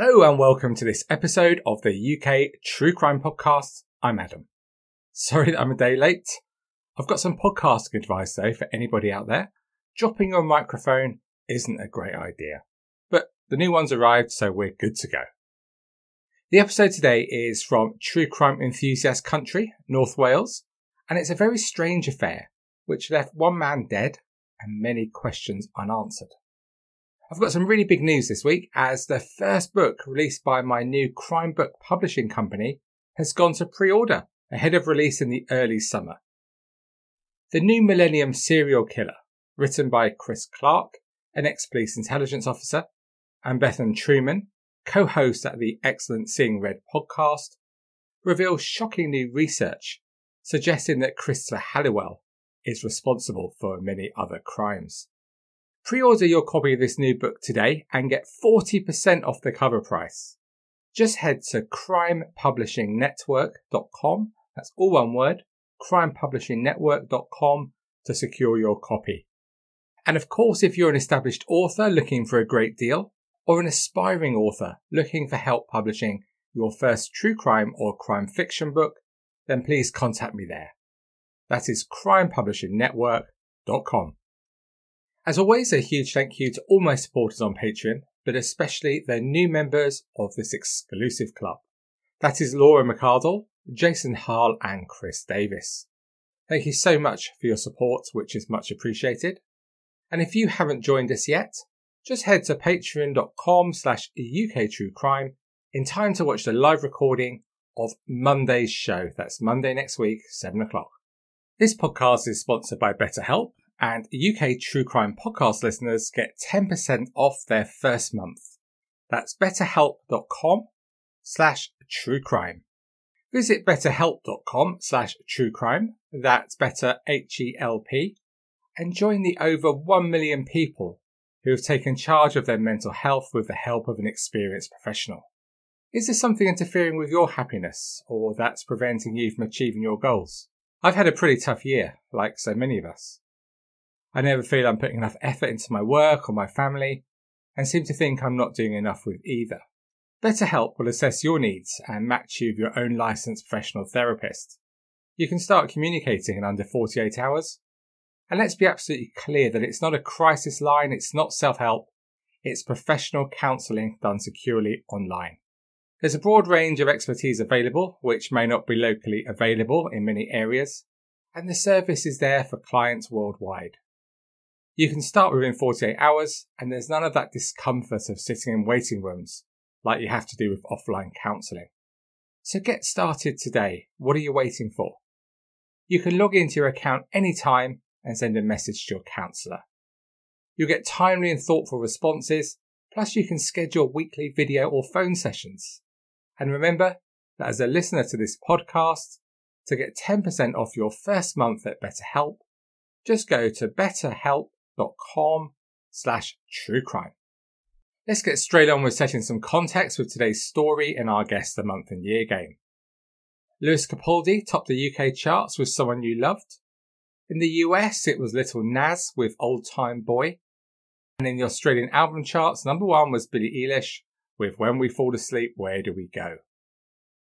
Hello and welcome to this episode of the UK True Crime Podcast. I'm Adam. Sorry that I'm a day late. I've got some podcasting advice though for anybody out there. Dropping your microphone isn't a great idea. But the new one's arrived, so we're good to go. The episode today is from True Crime Enthusiast Country, North Wales, and it's a very strange affair which left one man dead and many questions unanswered. I've got some really big news this week as the first book released by my new crime book publishing company has gone to pre-order ahead of release in the early summer. The New Millennium Serial Killer, written by Chris Clark, an ex-police intelligence officer, and Bethan Truman, co-host at the excellent Seeing Red podcast, reveals shocking new research suggesting that Christopher Halliwell is responsible for many other crimes. Pre-order your copy of this new book today and get 40% off the cover price. Just head to crimepublishingnetwork.com. That's all one word, crimepublishingnetwork.com to secure your copy. And of course, if you're an established author looking for a great deal, or an aspiring author looking for help publishing your first true crime or crime fiction book, then please contact me there. That is crimepublishingnetwork.com. As always, a huge thank you to all my supporters on Patreon, but especially the new members of this exclusive club. That is Laura McArdle, Jason Hall, and Chris Davis. Thank you so much for your support, which is much appreciated. And if you haven't joined us yet, just head to patreon.com slash uktruecrime in time to watch the live recording of Monday's show. That's Monday next week, 7 o'clock. This podcast is sponsored by BetterHelp, and UK True Crime podcast listeners get 10% off their first month. That's betterhelp.com slash true crime. Visit betterhelp.com slash true crime. That's better H-E-L-P and join the over 1 million people who have taken charge of their mental health with the help of an experienced professional. Is there something interfering with your happiness or that's preventing you from achieving your goals? I've had a pretty tough year, like so many of us. I never feel I'm putting enough effort into my work or my family, and seem to think I'm not doing enough with either. BetterHelp will assess your needs and match you with your own licensed professional therapist. You can start communicating in under 48 hours. And let's be absolutely clear that it's not a crisis line, it's not self help, it's professional counselling done securely online. There's a broad range of expertise available, which may not be locally available in many areas, and the service is there for clients worldwide. You can start within 48 hours, and there's none of that discomfort of sitting in waiting rooms like you have to do with offline counselling. So get started today. What are you waiting for? You can log into your account anytime and send a message to your counsellor. You'll get timely and thoughtful responses, plus you can schedule weekly video or phone sessions. And remember that as a listener to this podcast, to get 10% off your first month at BetterHelp, just go to betterhelp com slash true crime. Let's get straight on with setting some context with today's story and our guest the month and year game. Lewis Capaldi topped the UK charts with Someone You Loved. In the US, it was Little Nas with Old Time Boy. And in the Australian album charts, number one was Billie Eilish with When We Fall Asleep, Where Do We Go?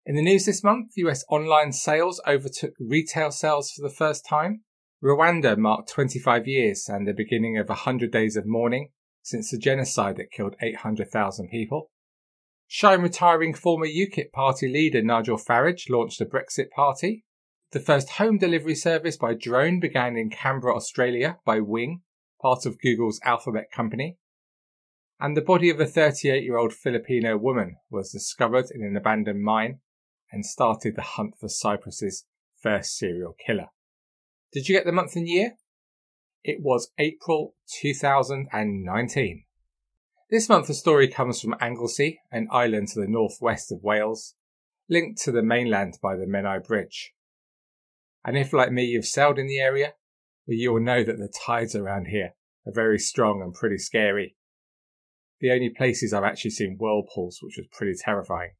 In the news this month, US online sales overtook retail sales for the first time. Rwanda marked 25 years and the beginning of 100 days of mourning since the genocide that killed 800,000 people. Shy retiring former UKIP party leader Nigel Farage launched a Brexit party. The first home delivery service by drone began in Canberra, Australia by Wing, part of Google's Alphabet company. And the body of a 38 year old Filipino woman was discovered in an abandoned mine and started the hunt for Cyprus's first serial killer. Did you get the month and year? It was April 2019. This month the story comes from Anglesey, an island to the northwest of Wales, linked to the mainland by the Menai Bridge. And if, like me, you've sailed in the area, well, you'll know that the tides around here are very strong and pretty scary. The only places I've actually seen whirlpools, which was pretty terrifying.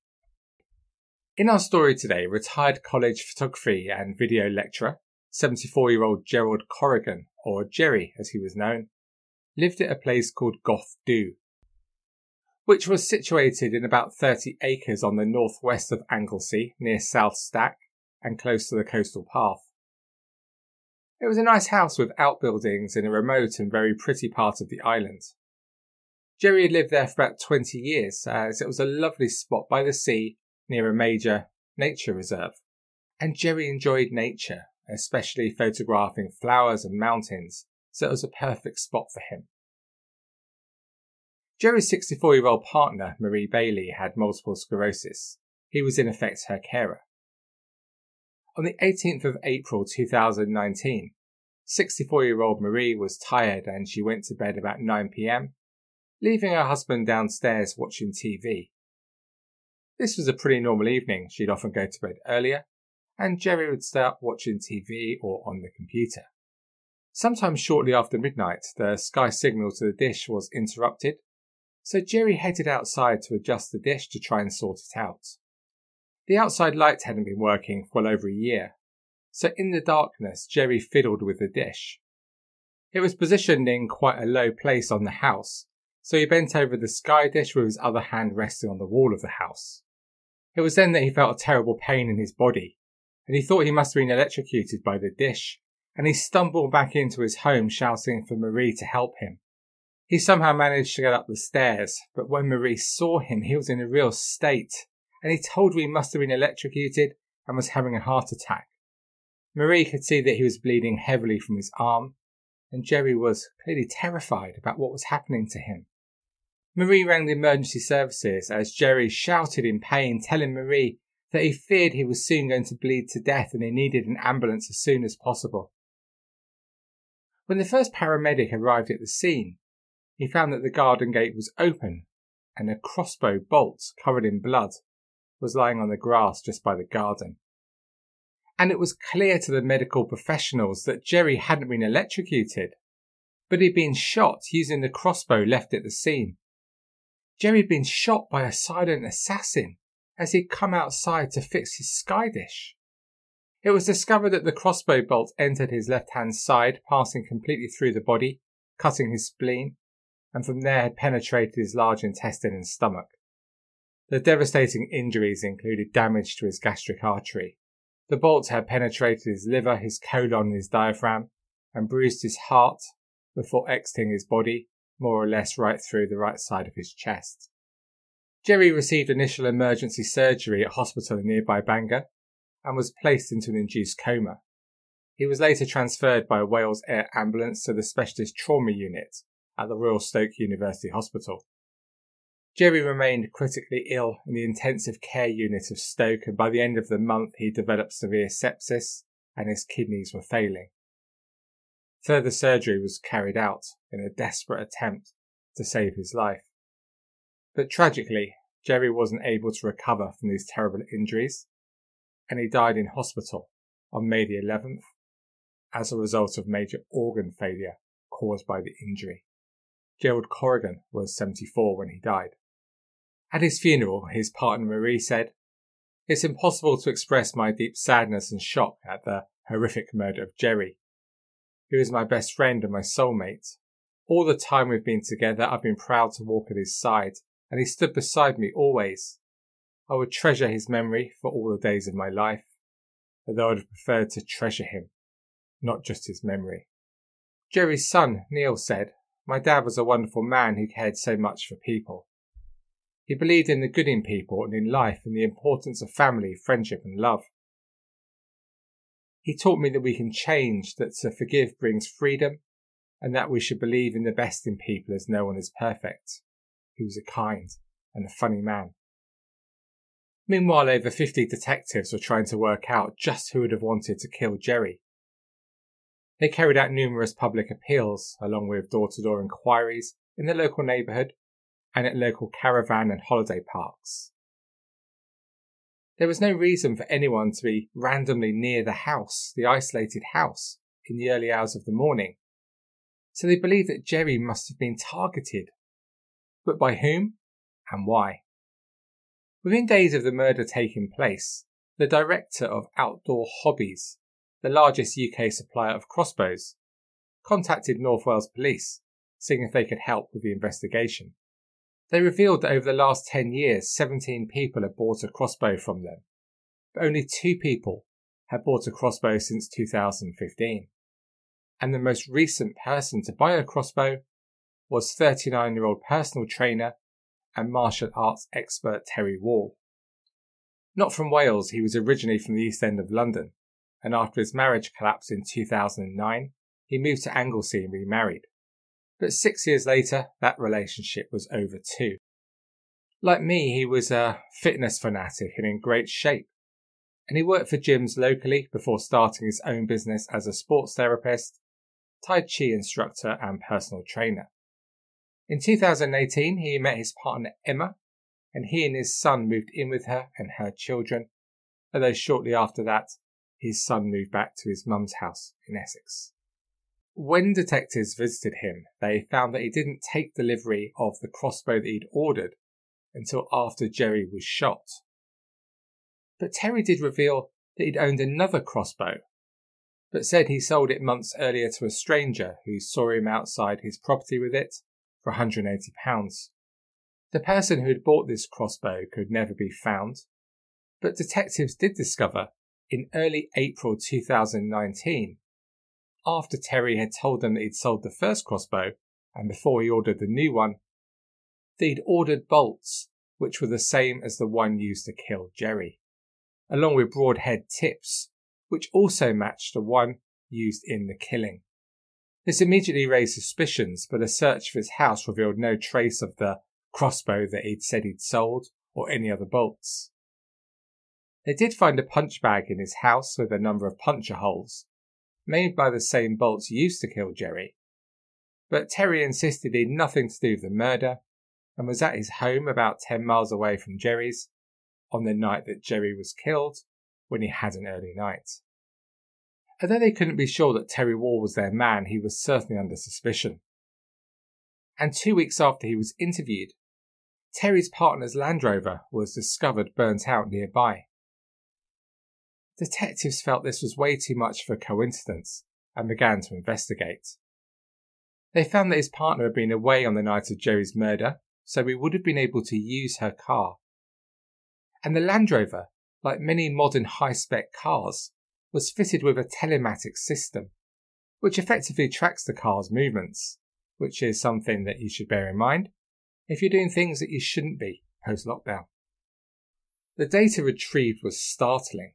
In our story today, retired college photography and video lecturer, 74 year old Gerald Corrigan, or Jerry as he was known, lived at a place called Gough Dhu which was situated in about 30 acres on the northwest of Anglesey near South Stack and close to the coastal path. It was a nice house with outbuildings in a remote and very pretty part of the island. Jerry had lived there for about 20 years as it was a lovely spot by the sea near a major nature reserve. And Jerry enjoyed nature, especially photographing flowers and mountains, so it was a perfect spot for him. Jerry's 64 year old partner, Marie Bailey, had multiple sclerosis. He was in effect her carer. On the 18th of April 2019, 64 year old Marie was tired and she went to bed about 9 pm, leaving her husband downstairs watching TV. This was a pretty normal evening. She'd often go to bed earlier, and Jerry would start watching TV or on the computer. Sometime shortly after midnight, the Sky signal to the dish was interrupted so Jerry headed outside to adjust the dish to try and sort it out. The outside light hadn't been working for well over a year, so in the darkness, Jerry fiddled with the dish. It was positioned in quite a low place on the house, so he bent over the sky dish with his other hand resting on the wall of the house. It was then that he felt a terrible pain in his body, and he thought he must have been electrocuted by the dish, and he stumbled back into his home shouting for Marie to help him. He somehow managed to get up the stairs, but when Marie saw him, he was in a real state, and he told her he must have been electrocuted and was having a heart attack. Marie could see that he was bleeding heavily from his arm, and Jerry was clearly terrified about what was happening to him. Marie rang the emergency services as Jerry shouted in pain, telling Marie that he feared he was soon going to bleed to death and he needed an ambulance as soon as possible. When the first paramedic arrived at the scene, he found that the garden gate was open and a crossbow bolt covered in blood was lying on the grass just by the garden. And it was clear to the medical professionals that Jerry hadn't been electrocuted, but he'd been shot using the crossbow left at the scene. Jerry had been shot by a silent assassin as he'd come outside to fix his sky dish. It was discovered that the crossbow bolt entered his left hand side, passing completely through the body, cutting his spleen, and from there had penetrated his large intestine and stomach. The devastating injuries included damage to his gastric artery. The bolt had penetrated his liver, his colon, and his diaphragm, and bruised his heart before exiting his body, more or less right through the right side of his chest. Jerry received initial emergency surgery at hospital in nearby Bangor and was placed into an induced coma. He was later transferred by a Wales Air Ambulance to the specialist trauma unit at the Royal Stoke University Hospital. Jerry remained critically ill in the intensive care unit of Stoke, and by the end of the month, he developed severe sepsis and his kidneys were failing. Further surgery was carried out in a desperate attempt to save his life. But tragically, Jerry wasn't able to recover from these terrible injuries, and he died in hospital on May the 11th as a result of major organ failure caused by the injury. Gerald Corrigan was 74 when he died. At his funeral, his partner Marie said, It's impossible to express my deep sadness and shock at the horrific murder of Jerry, who is my best friend and my soulmate. All the time we've been together, I've been proud to walk at his side, and he stood beside me always. I would treasure his memory for all the days of my life, although I'd have preferred to treasure him, not just his memory. Jerry's son, Neil, said, my dad was a wonderful man who cared so much for people. He believed in the good in people and in life and the importance of family, friendship, and love. He taught me that we can change, that to forgive brings freedom, and that we should believe in the best in people as no one is perfect. He was a kind and a funny man. Meanwhile, over 50 detectives were trying to work out just who would have wanted to kill Jerry. They carried out numerous public appeals, along with door to door inquiries in the local neighbourhood and at local caravan and holiday parks. There was no reason for anyone to be randomly near the house, the isolated house, in the early hours of the morning, so they believed that Jerry must have been targeted. But by whom and why? Within days of the murder taking place, the director of Outdoor Hobbies, the largest UK supplier of crossbows, contacted North Wales Police, seeing if they could help with the investigation. They revealed that over the last 10 years, 17 people had bought a crossbow from them, but only two people had bought a crossbow since 2015. And the most recent person to buy a crossbow was 39 year old personal trainer and martial arts expert Terry Wall. Not from Wales, he was originally from the East End of London, and after his marriage collapsed in 2009, he moved to Anglesey and remarried. But six years later, that relationship was over too. Like me, he was a fitness fanatic and in great shape. And he worked for gyms locally before starting his own business as a sports therapist, Tai Chi instructor, and personal trainer. In 2018, he met his partner Emma, and he and his son moved in with her and her children, although shortly after that, his son moved back to his mum's house in Essex. When detectives visited him, they found that he didn't take delivery of the crossbow that he'd ordered until after Jerry was shot. But Terry did reveal that he'd owned another crossbow, but said he sold it months earlier to a stranger who saw him outside his property with it for £180. The person who had bought this crossbow could never be found, but detectives did discover in early April 2019, after Terry had told them that he'd sold the first crossbow and before he ordered the new one, he'd ordered bolts which were the same as the one used to kill Jerry, along with broadhead tips, which also matched the one used in the killing. This immediately raised suspicions, but a search of his house revealed no trace of the crossbow that he'd said he'd sold or any other bolts. They did find a punch bag in his house with a number of puncher holes, made by the same bolts used to kill Jerry. But Terry insisted he had nothing to do with the murder and was at his home about 10 miles away from Jerry's on the night that Jerry was killed when he had an early night. Although they couldn't be sure that Terry Wall was their man, he was certainly under suspicion. And two weeks after he was interviewed, Terry's partner's Land Rover was discovered burnt out nearby. Detectives felt this was way too much of a coincidence and began to investigate. They found that his partner had been away on the night of Jerry's murder, so he would have been able to use her car. And the Land Rover, like many modern high spec cars, was fitted with a telematics system, which effectively tracks the car's movements, which is something that you should bear in mind if you're doing things that you shouldn't be post lockdown. The data retrieved was startling.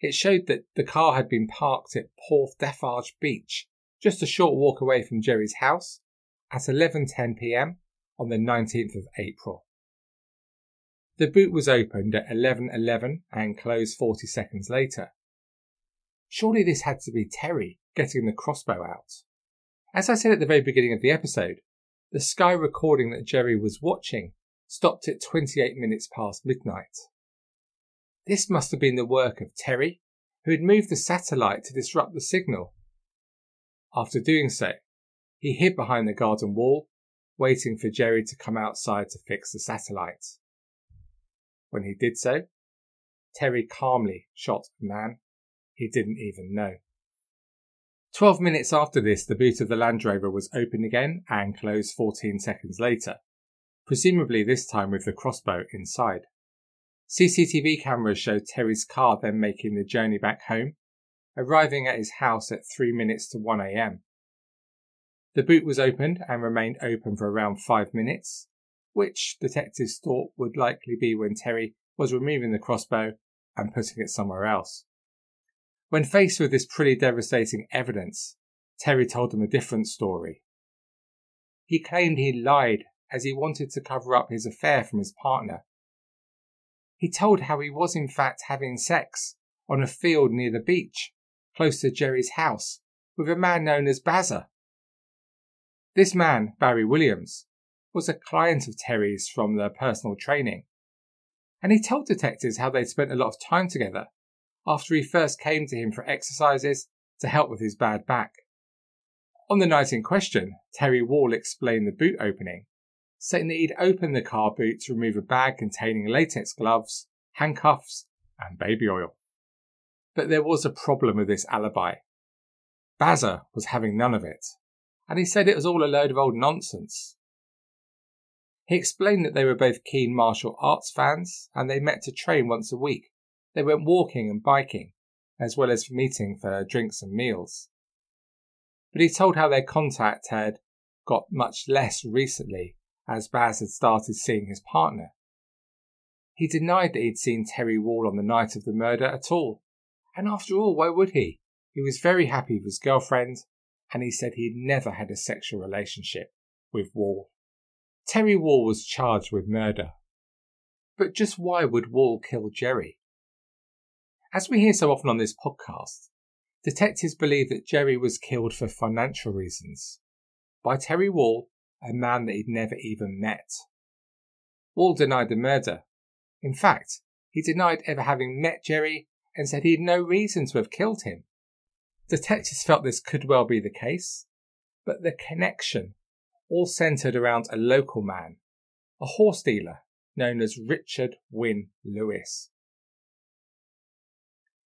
It showed that the car had been parked at Porth Dafarch Beach, just a short walk away from Jerry's house, at 11:10 p.m. on the 19th of April. The boot was opened at 11:11 and closed 40 seconds later. Surely this had to be Terry getting the crossbow out. As I said at the very beginning of the episode, the Sky recording that Jerry was watching stopped at 28 minutes past midnight. This must have been the work of Terry, who had moved the satellite to disrupt the signal. After doing so, he hid behind the garden wall, waiting for Jerry to come outside to fix the satellite. When he did so, Terry calmly shot a man he didn't even know. Twelve minutes after this, the boot of the Land Rover was opened again and closed 14 seconds later, presumably this time with the crossbow inside. CCTV cameras showed Terry's car then making the journey back home, arriving at his house at 3 minutes to 1am. The boot was opened and remained open for around five minutes, which detectives thought would likely be when Terry was removing the crossbow and putting it somewhere else. When faced with this pretty devastating evidence, Terry told them a different story. He claimed he lied as he wanted to cover up his affair from his partner. He told how he was in fact having sex on a field near the beach, close to Jerry's house, with a man known as Bazza. This man, Barry Williams, was a client of Terry's from the personal training, and he told detectives how they'd spent a lot of time together after he first came to him for exercises to help with his bad back. On the night in question, Terry Wall explained the boot opening, saying that he'd opened the car boot to remove a bag containing latex gloves, handcuffs, and baby oil. But there was a problem with this alibi. Bazza was having none of it, and he said it was all a load of old nonsense. He explained that they were both keen martial arts fans and they met to train once a week. They went walking and biking, as well as meeting for drinks and meals. But he told how their contact had got much less recently as Baz had started seeing his partner. He denied that he'd seen Terry Wall on the night of the murder at all. And after all, why would he? He was very happy with his girlfriend, and he said he'd never had a sexual relationship with Wall. Terry Wall was charged with murder. But just why would Wall kill Jerry? As we hear so often on this podcast, detectives believe that Jerry was killed for financial reasons by Terry Wall, a man that he'd never even met. Wall denied the murder. In fact, he denied ever having met Jerry and said he had no reason to have killed him. Detectives felt this could well be the case, but the connection all centered around a local man, a horse dealer known as Richard Wynne Lewis.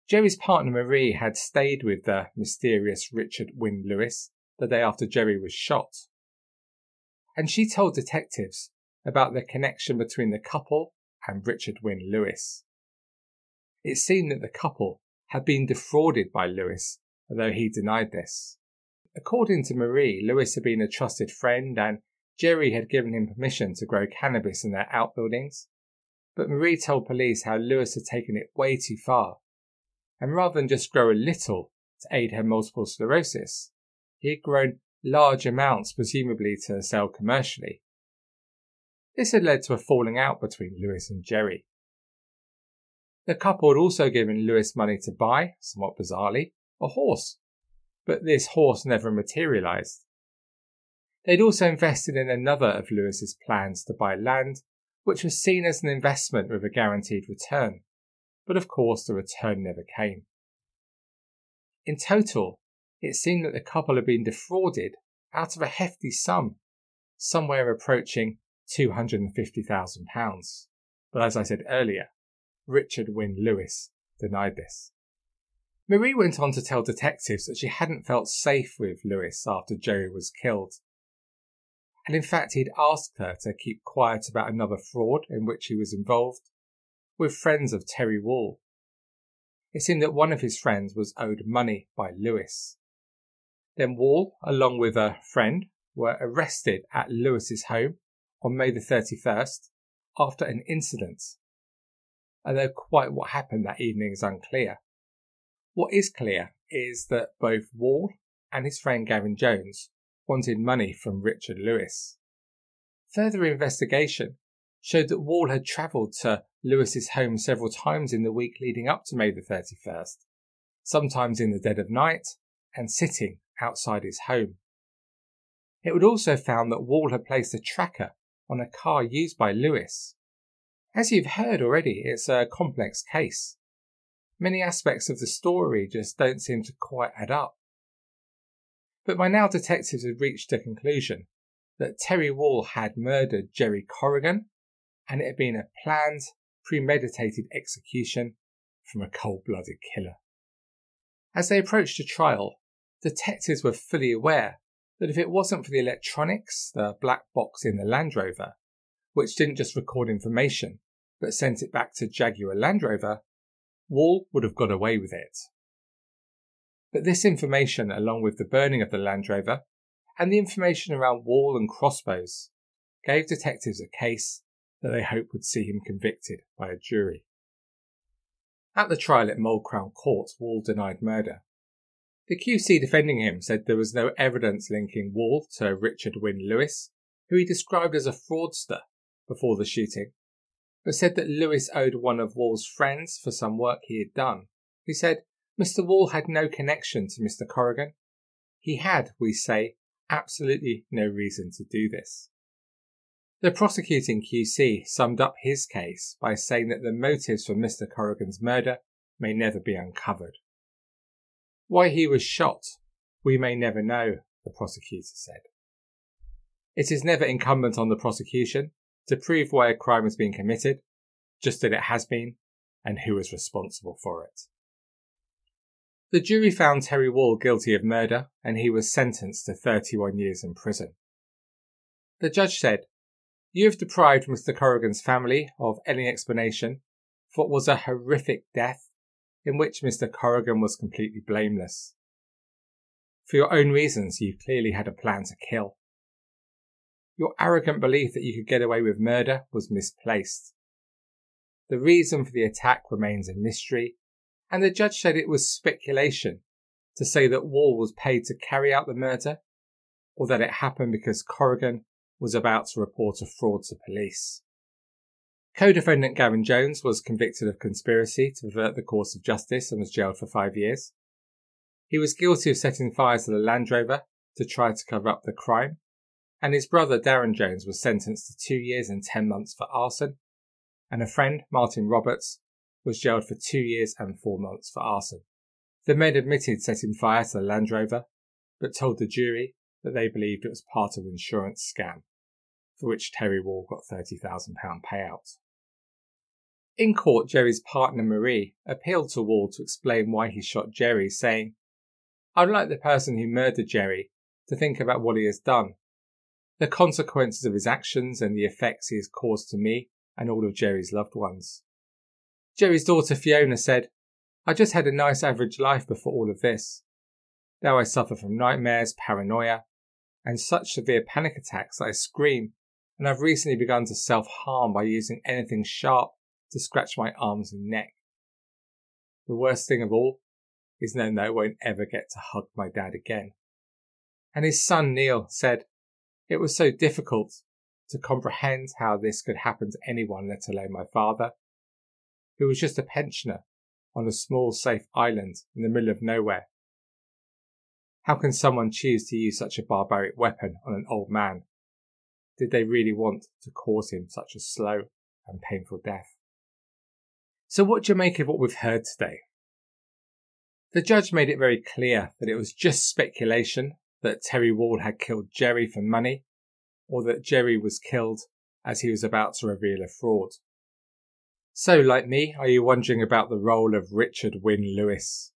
Jerry's partner Marie had stayed with the mysterious Richard Wynne Lewis the day after Jerry was shot. And she told detectives about the connection between the couple and Richard Wynne Lewis. It seemed that the couple had been defrauded by Lewis, although he denied this. According to Marie, Lewis had been a trusted friend and Jerry had given him permission to grow cannabis in their outbuildings. But Marie told police how Lewis had taken it way too far. And rather than just grow a little to aid her multiple sclerosis, he had grown large amounts, presumably to sell commercially. This had led to a falling out between Lewis and Jerry. The couple had also given Lewis money to buy, somewhat bizarrely, a horse but this horse never materialized. They'd also invested in another of Lewis's plans to buy land, which was seen as an investment with a guaranteed return, but of course the return never came. In total, it seemed that the couple had been defrauded out of a hefty sum, somewhere approaching £250,000. But as I said earlier, Richard Wynne Lewis denied this. Marie went on to tell detectives that she hadn't felt safe with Lewis after Jerry was killed. And in fact, he'd asked her to keep quiet about another fraud in which he was involved with friends of Terry Wall. It seemed that one of his friends was owed money by Lewis. Then Wall, along with a friend, were arrested at Lewis's home on May the 31st after an incident. Although quite what happened that evening is unclear. What is clear is that both Wall and his friend Gavin Jones wanted money from Richard Lewis. Further investigation showed that Wall had travelled to Lewis's home several times in the week leading up to May the 31st, sometimes in the dead of night and sitting outside his home. It would also found that Wall had placed a tracker on a car used by Lewis. As you've heard already, it's a complex case many aspects of the story just don't seem to quite add up. But by now, detectives had reached a conclusion that Terry Wall had murdered Jerry Corrigan and it had been a planned, premeditated execution from a cold blooded killer. As they approached the trial, detectives were fully aware that if it wasn't for the electronics, the black box in the Land Rover, which didn't just record information but sent it back to Jaguar Land Rover, Wall would have got away with it. But this information, along with the burning of the Land Rover and the information around Wall and crossbows gave detectives a case that they hoped would see him convicted by a jury. At the trial at Mold Crown Court, Wall denied murder. The QC defending him said there was no evidence linking Wall to Richard Wynne Lewis, who he described as a fraudster before the shooting, but said that Lewis owed one of Wall's friends for some work he had done. He said Mr. Wall had no connection to Mr. Corrigan. He had, we say, absolutely no reason to do this. The prosecuting QC summed up his case by saying that the motives for Mr. Corrigan's murder may never be uncovered. Why he was shot, we may never know, the prosecutor said. It is never incumbent on the prosecution to prove why a crime has been committed, just that it has been, and who is responsible for it. The jury found Terry Wall guilty of murder, and he was sentenced to 31 years in prison. The judge said you have deprived Mr. Corrigan's family of any explanation for what was a horrific death in which Mr. Corrigan was completely blameless. For your own reasons, you clearly had a plan to kill. Your arrogant belief that you could get away with murder was misplaced. The reason for the attack remains a mystery, and the judge said it was speculation to say that Wall was paid to carry out the murder, or that it happened because Corrigan was about to report a fraud to police. Co-defendant Gavin Jones was convicted of conspiracy to pervert the course of justice and was jailed for five years. He was guilty of setting fire to the Land Rover to try to cover up the crime, and his brother Darren Jones was sentenced to two years and ten months for arson, and a friend, Martin Roberts, was jailed for two years and four months for arson. The men admitted setting fire to the Land Rover, but told the jury that they believed it was part of an insurance scam, for which Terry Wall got £30,000 payout. In court, Jerry's partner Marie appealed to Wall to explain why he shot Jerry, saying, I'd like the person who murdered Jerry to think about what he has done, the consequences of his actions and the effects he has caused to me and all of Jerry's loved ones. Jerry's daughter Fiona said, I just had a nice average life before all of this. Now I suffer from nightmares, paranoia, and such severe panic attacks that I scream, and I've recently begun to self harm by using anything sharp to scratch my arms and neck. The worst thing of all is knowing I won't ever get to hug my dad again. And his son Neil said, It was so difficult to comprehend how this could happen to anyone, let alone my father, who was just a pensioner on a small safe island in the middle of nowhere how can someone choose to use such a barbaric weapon on an old man? Did they really want to cause him such a slow and painful death? So, what do you make of what we've heard today? The judge made it very clear that it was just speculation that Terry Wall had killed Jerry for money, or that Jerry was killed as he was about to reveal a fraud. So, like me, are you wondering about the role of Richard Wynne Lewis?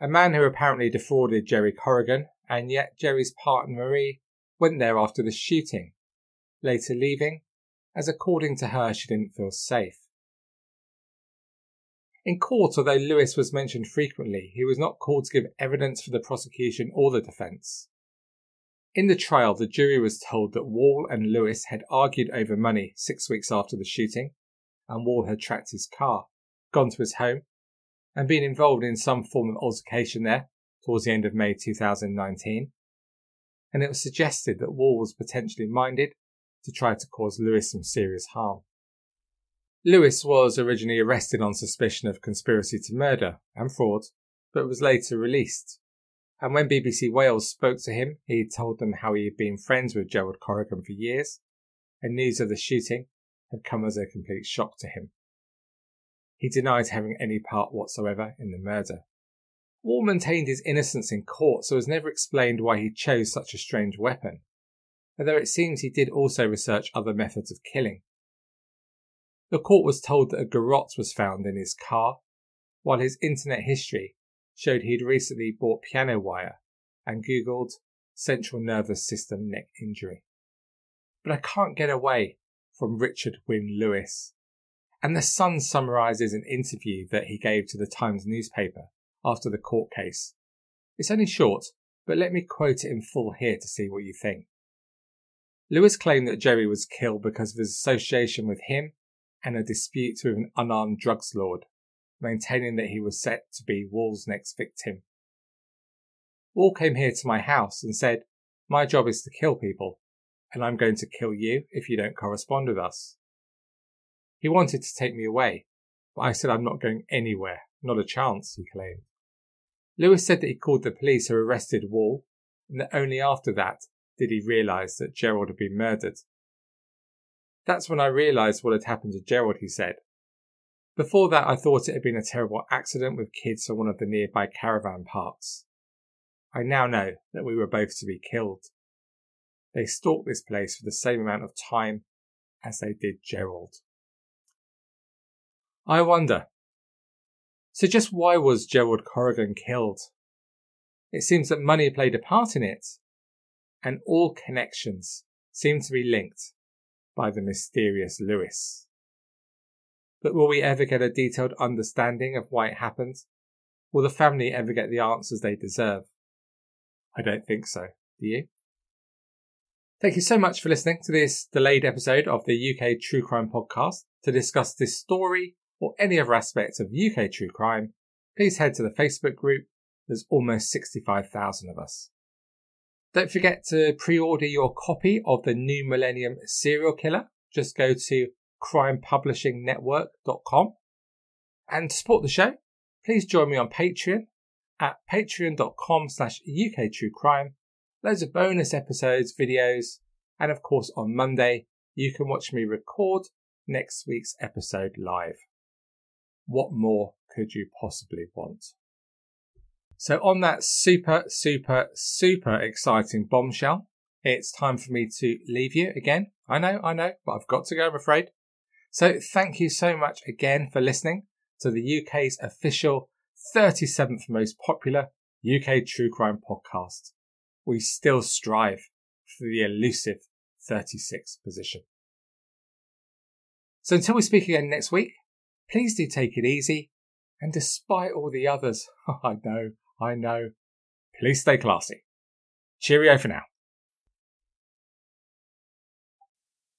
A man who apparently defrauded Jerry Corrigan, and yet Jerry's partner Marie went there after the shooting, later leaving, as according to her she didn't feel safe. In court, although Lewis was mentioned frequently, he was not called to give evidence for the prosecution or the defence. In the trial, the jury was told that Wall and Lewis had argued over money six weeks after the shooting, and Wall had tracked his car, gone to his home, and been involved in some form of altercation there towards the end of May 2019. And it was suggested that Wall was potentially minded to try to cause Lewis some serious harm. Lewis was originally arrested on suspicion of conspiracy to murder and fraud, but was later released. And when BBC Wales spoke to him, he told them how he had been friends with Gerald Corrigan for years, and news of the shooting had come as a complete shock to him. He denied having any part whatsoever in the murder. Wall maintained his innocence in court, so has never explained why he chose such a strange weapon, although it seems he did also research other methods of killing. The court was told that a garrote was found in his car, while his internet history showed he'd recently bought piano wire and googled central nervous system neck injury. But I can't get away from Richard Wynne Lewis and The Sun summarises an interview that he gave to the Times newspaper after the court case. It's only short, but let me quote it in full here to see what you think. Lewis claimed that Jerry was killed because of his association with him and a dispute with an unarmed drugs lord, maintaining that he was set to be Wall's next victim. Wall came here to my house and said, My job is to kill people, and I'm going to kill you if you don't correspond with us. He wanted to take me away, but I said I'm not going anywhere, not a chance, he claimed. Lewis said that he called the police who arrested Wall, and that only after that did he realise that Gerald had been murdered. That's when I realised what had happened to Gerald, he said. Before that, I thought it had been a terrible accident with kids on one of the nearby caravan parks. I now know that we were both to be killed. They stalked this place for the same amount of time as they did Gerald. I wonder. So just why was Gerald Corrigan killed? It seems that money played a part in it, and all connections seem to be linked by the mysterious Lewis. But will we ever get a detailed understanding of why it happened? Will the family ever get the answers they deserve? I don't think so. Do you? Thank you so much for listening to this delayed episode of the UK True Crime Podcast. To discuss this story or any other aspects of UK true crime, please head to the Facebook group. There's almost 65,000 of us. Don't forget to pre-order your copy of the New Millennium Serial Killer. Just go to crimepublishingnetwork.com. And to support the show, please join me on Patreon at patreon.com slash uktruecrime. Loads of bonus episodes, videos, and of course on Monday, you can watch me record next week's episode live. What more could you possibly want? So on that super, super, super exciting bombshell, it's time for me to leave you again. I know, I know, but I've got to go, I'm afraid. So thank you so much again for listening to the UK's official 37th most popular UK true crime podcast. We still strive for the elusive 36th position. So until we speak again next week, please do take it easy. And despite all the others, oh, I know I know. Please stay classy. Cheerio for now.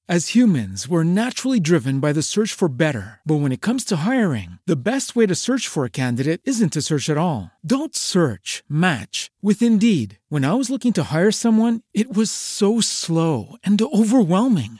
As humans, we're naturally driven by the search for better. But when it comes to hiring, the best way to search for a candidate isn't to search at all. Don't search, match with Indeed. When I was looking to hire someone, it was so slow and overwhelming.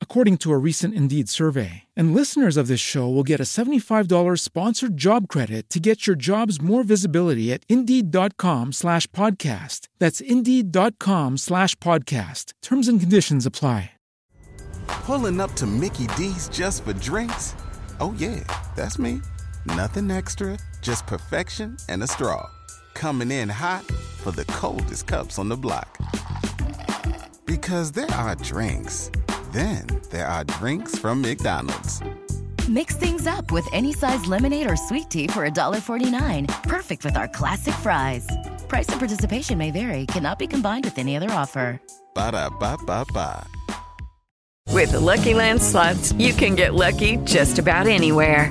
according to a recent Indeed survey. And listeners of this show will get a $75 sponsored job credit to get your jobs more visibility at Indeed.com slash podcast. That's Indeed.com slash podcast. Terms and conditions apply. Pulling up to Mickey D's just for drinks? Oh yeah, that's me. Nothing extra, just perfection and a straw. Coming in hot for the coldest cups on the block. Because there are drinks then there are drinks from McDonald's. Mix things up with any size lemonade or sweet tea for $1.49. Perfect with our classic fries. Price and participation may vary, cannot be combined with any other offer. Ba da ba ba ba. With the Lucky Land slots, you can get lucky just about anywhere.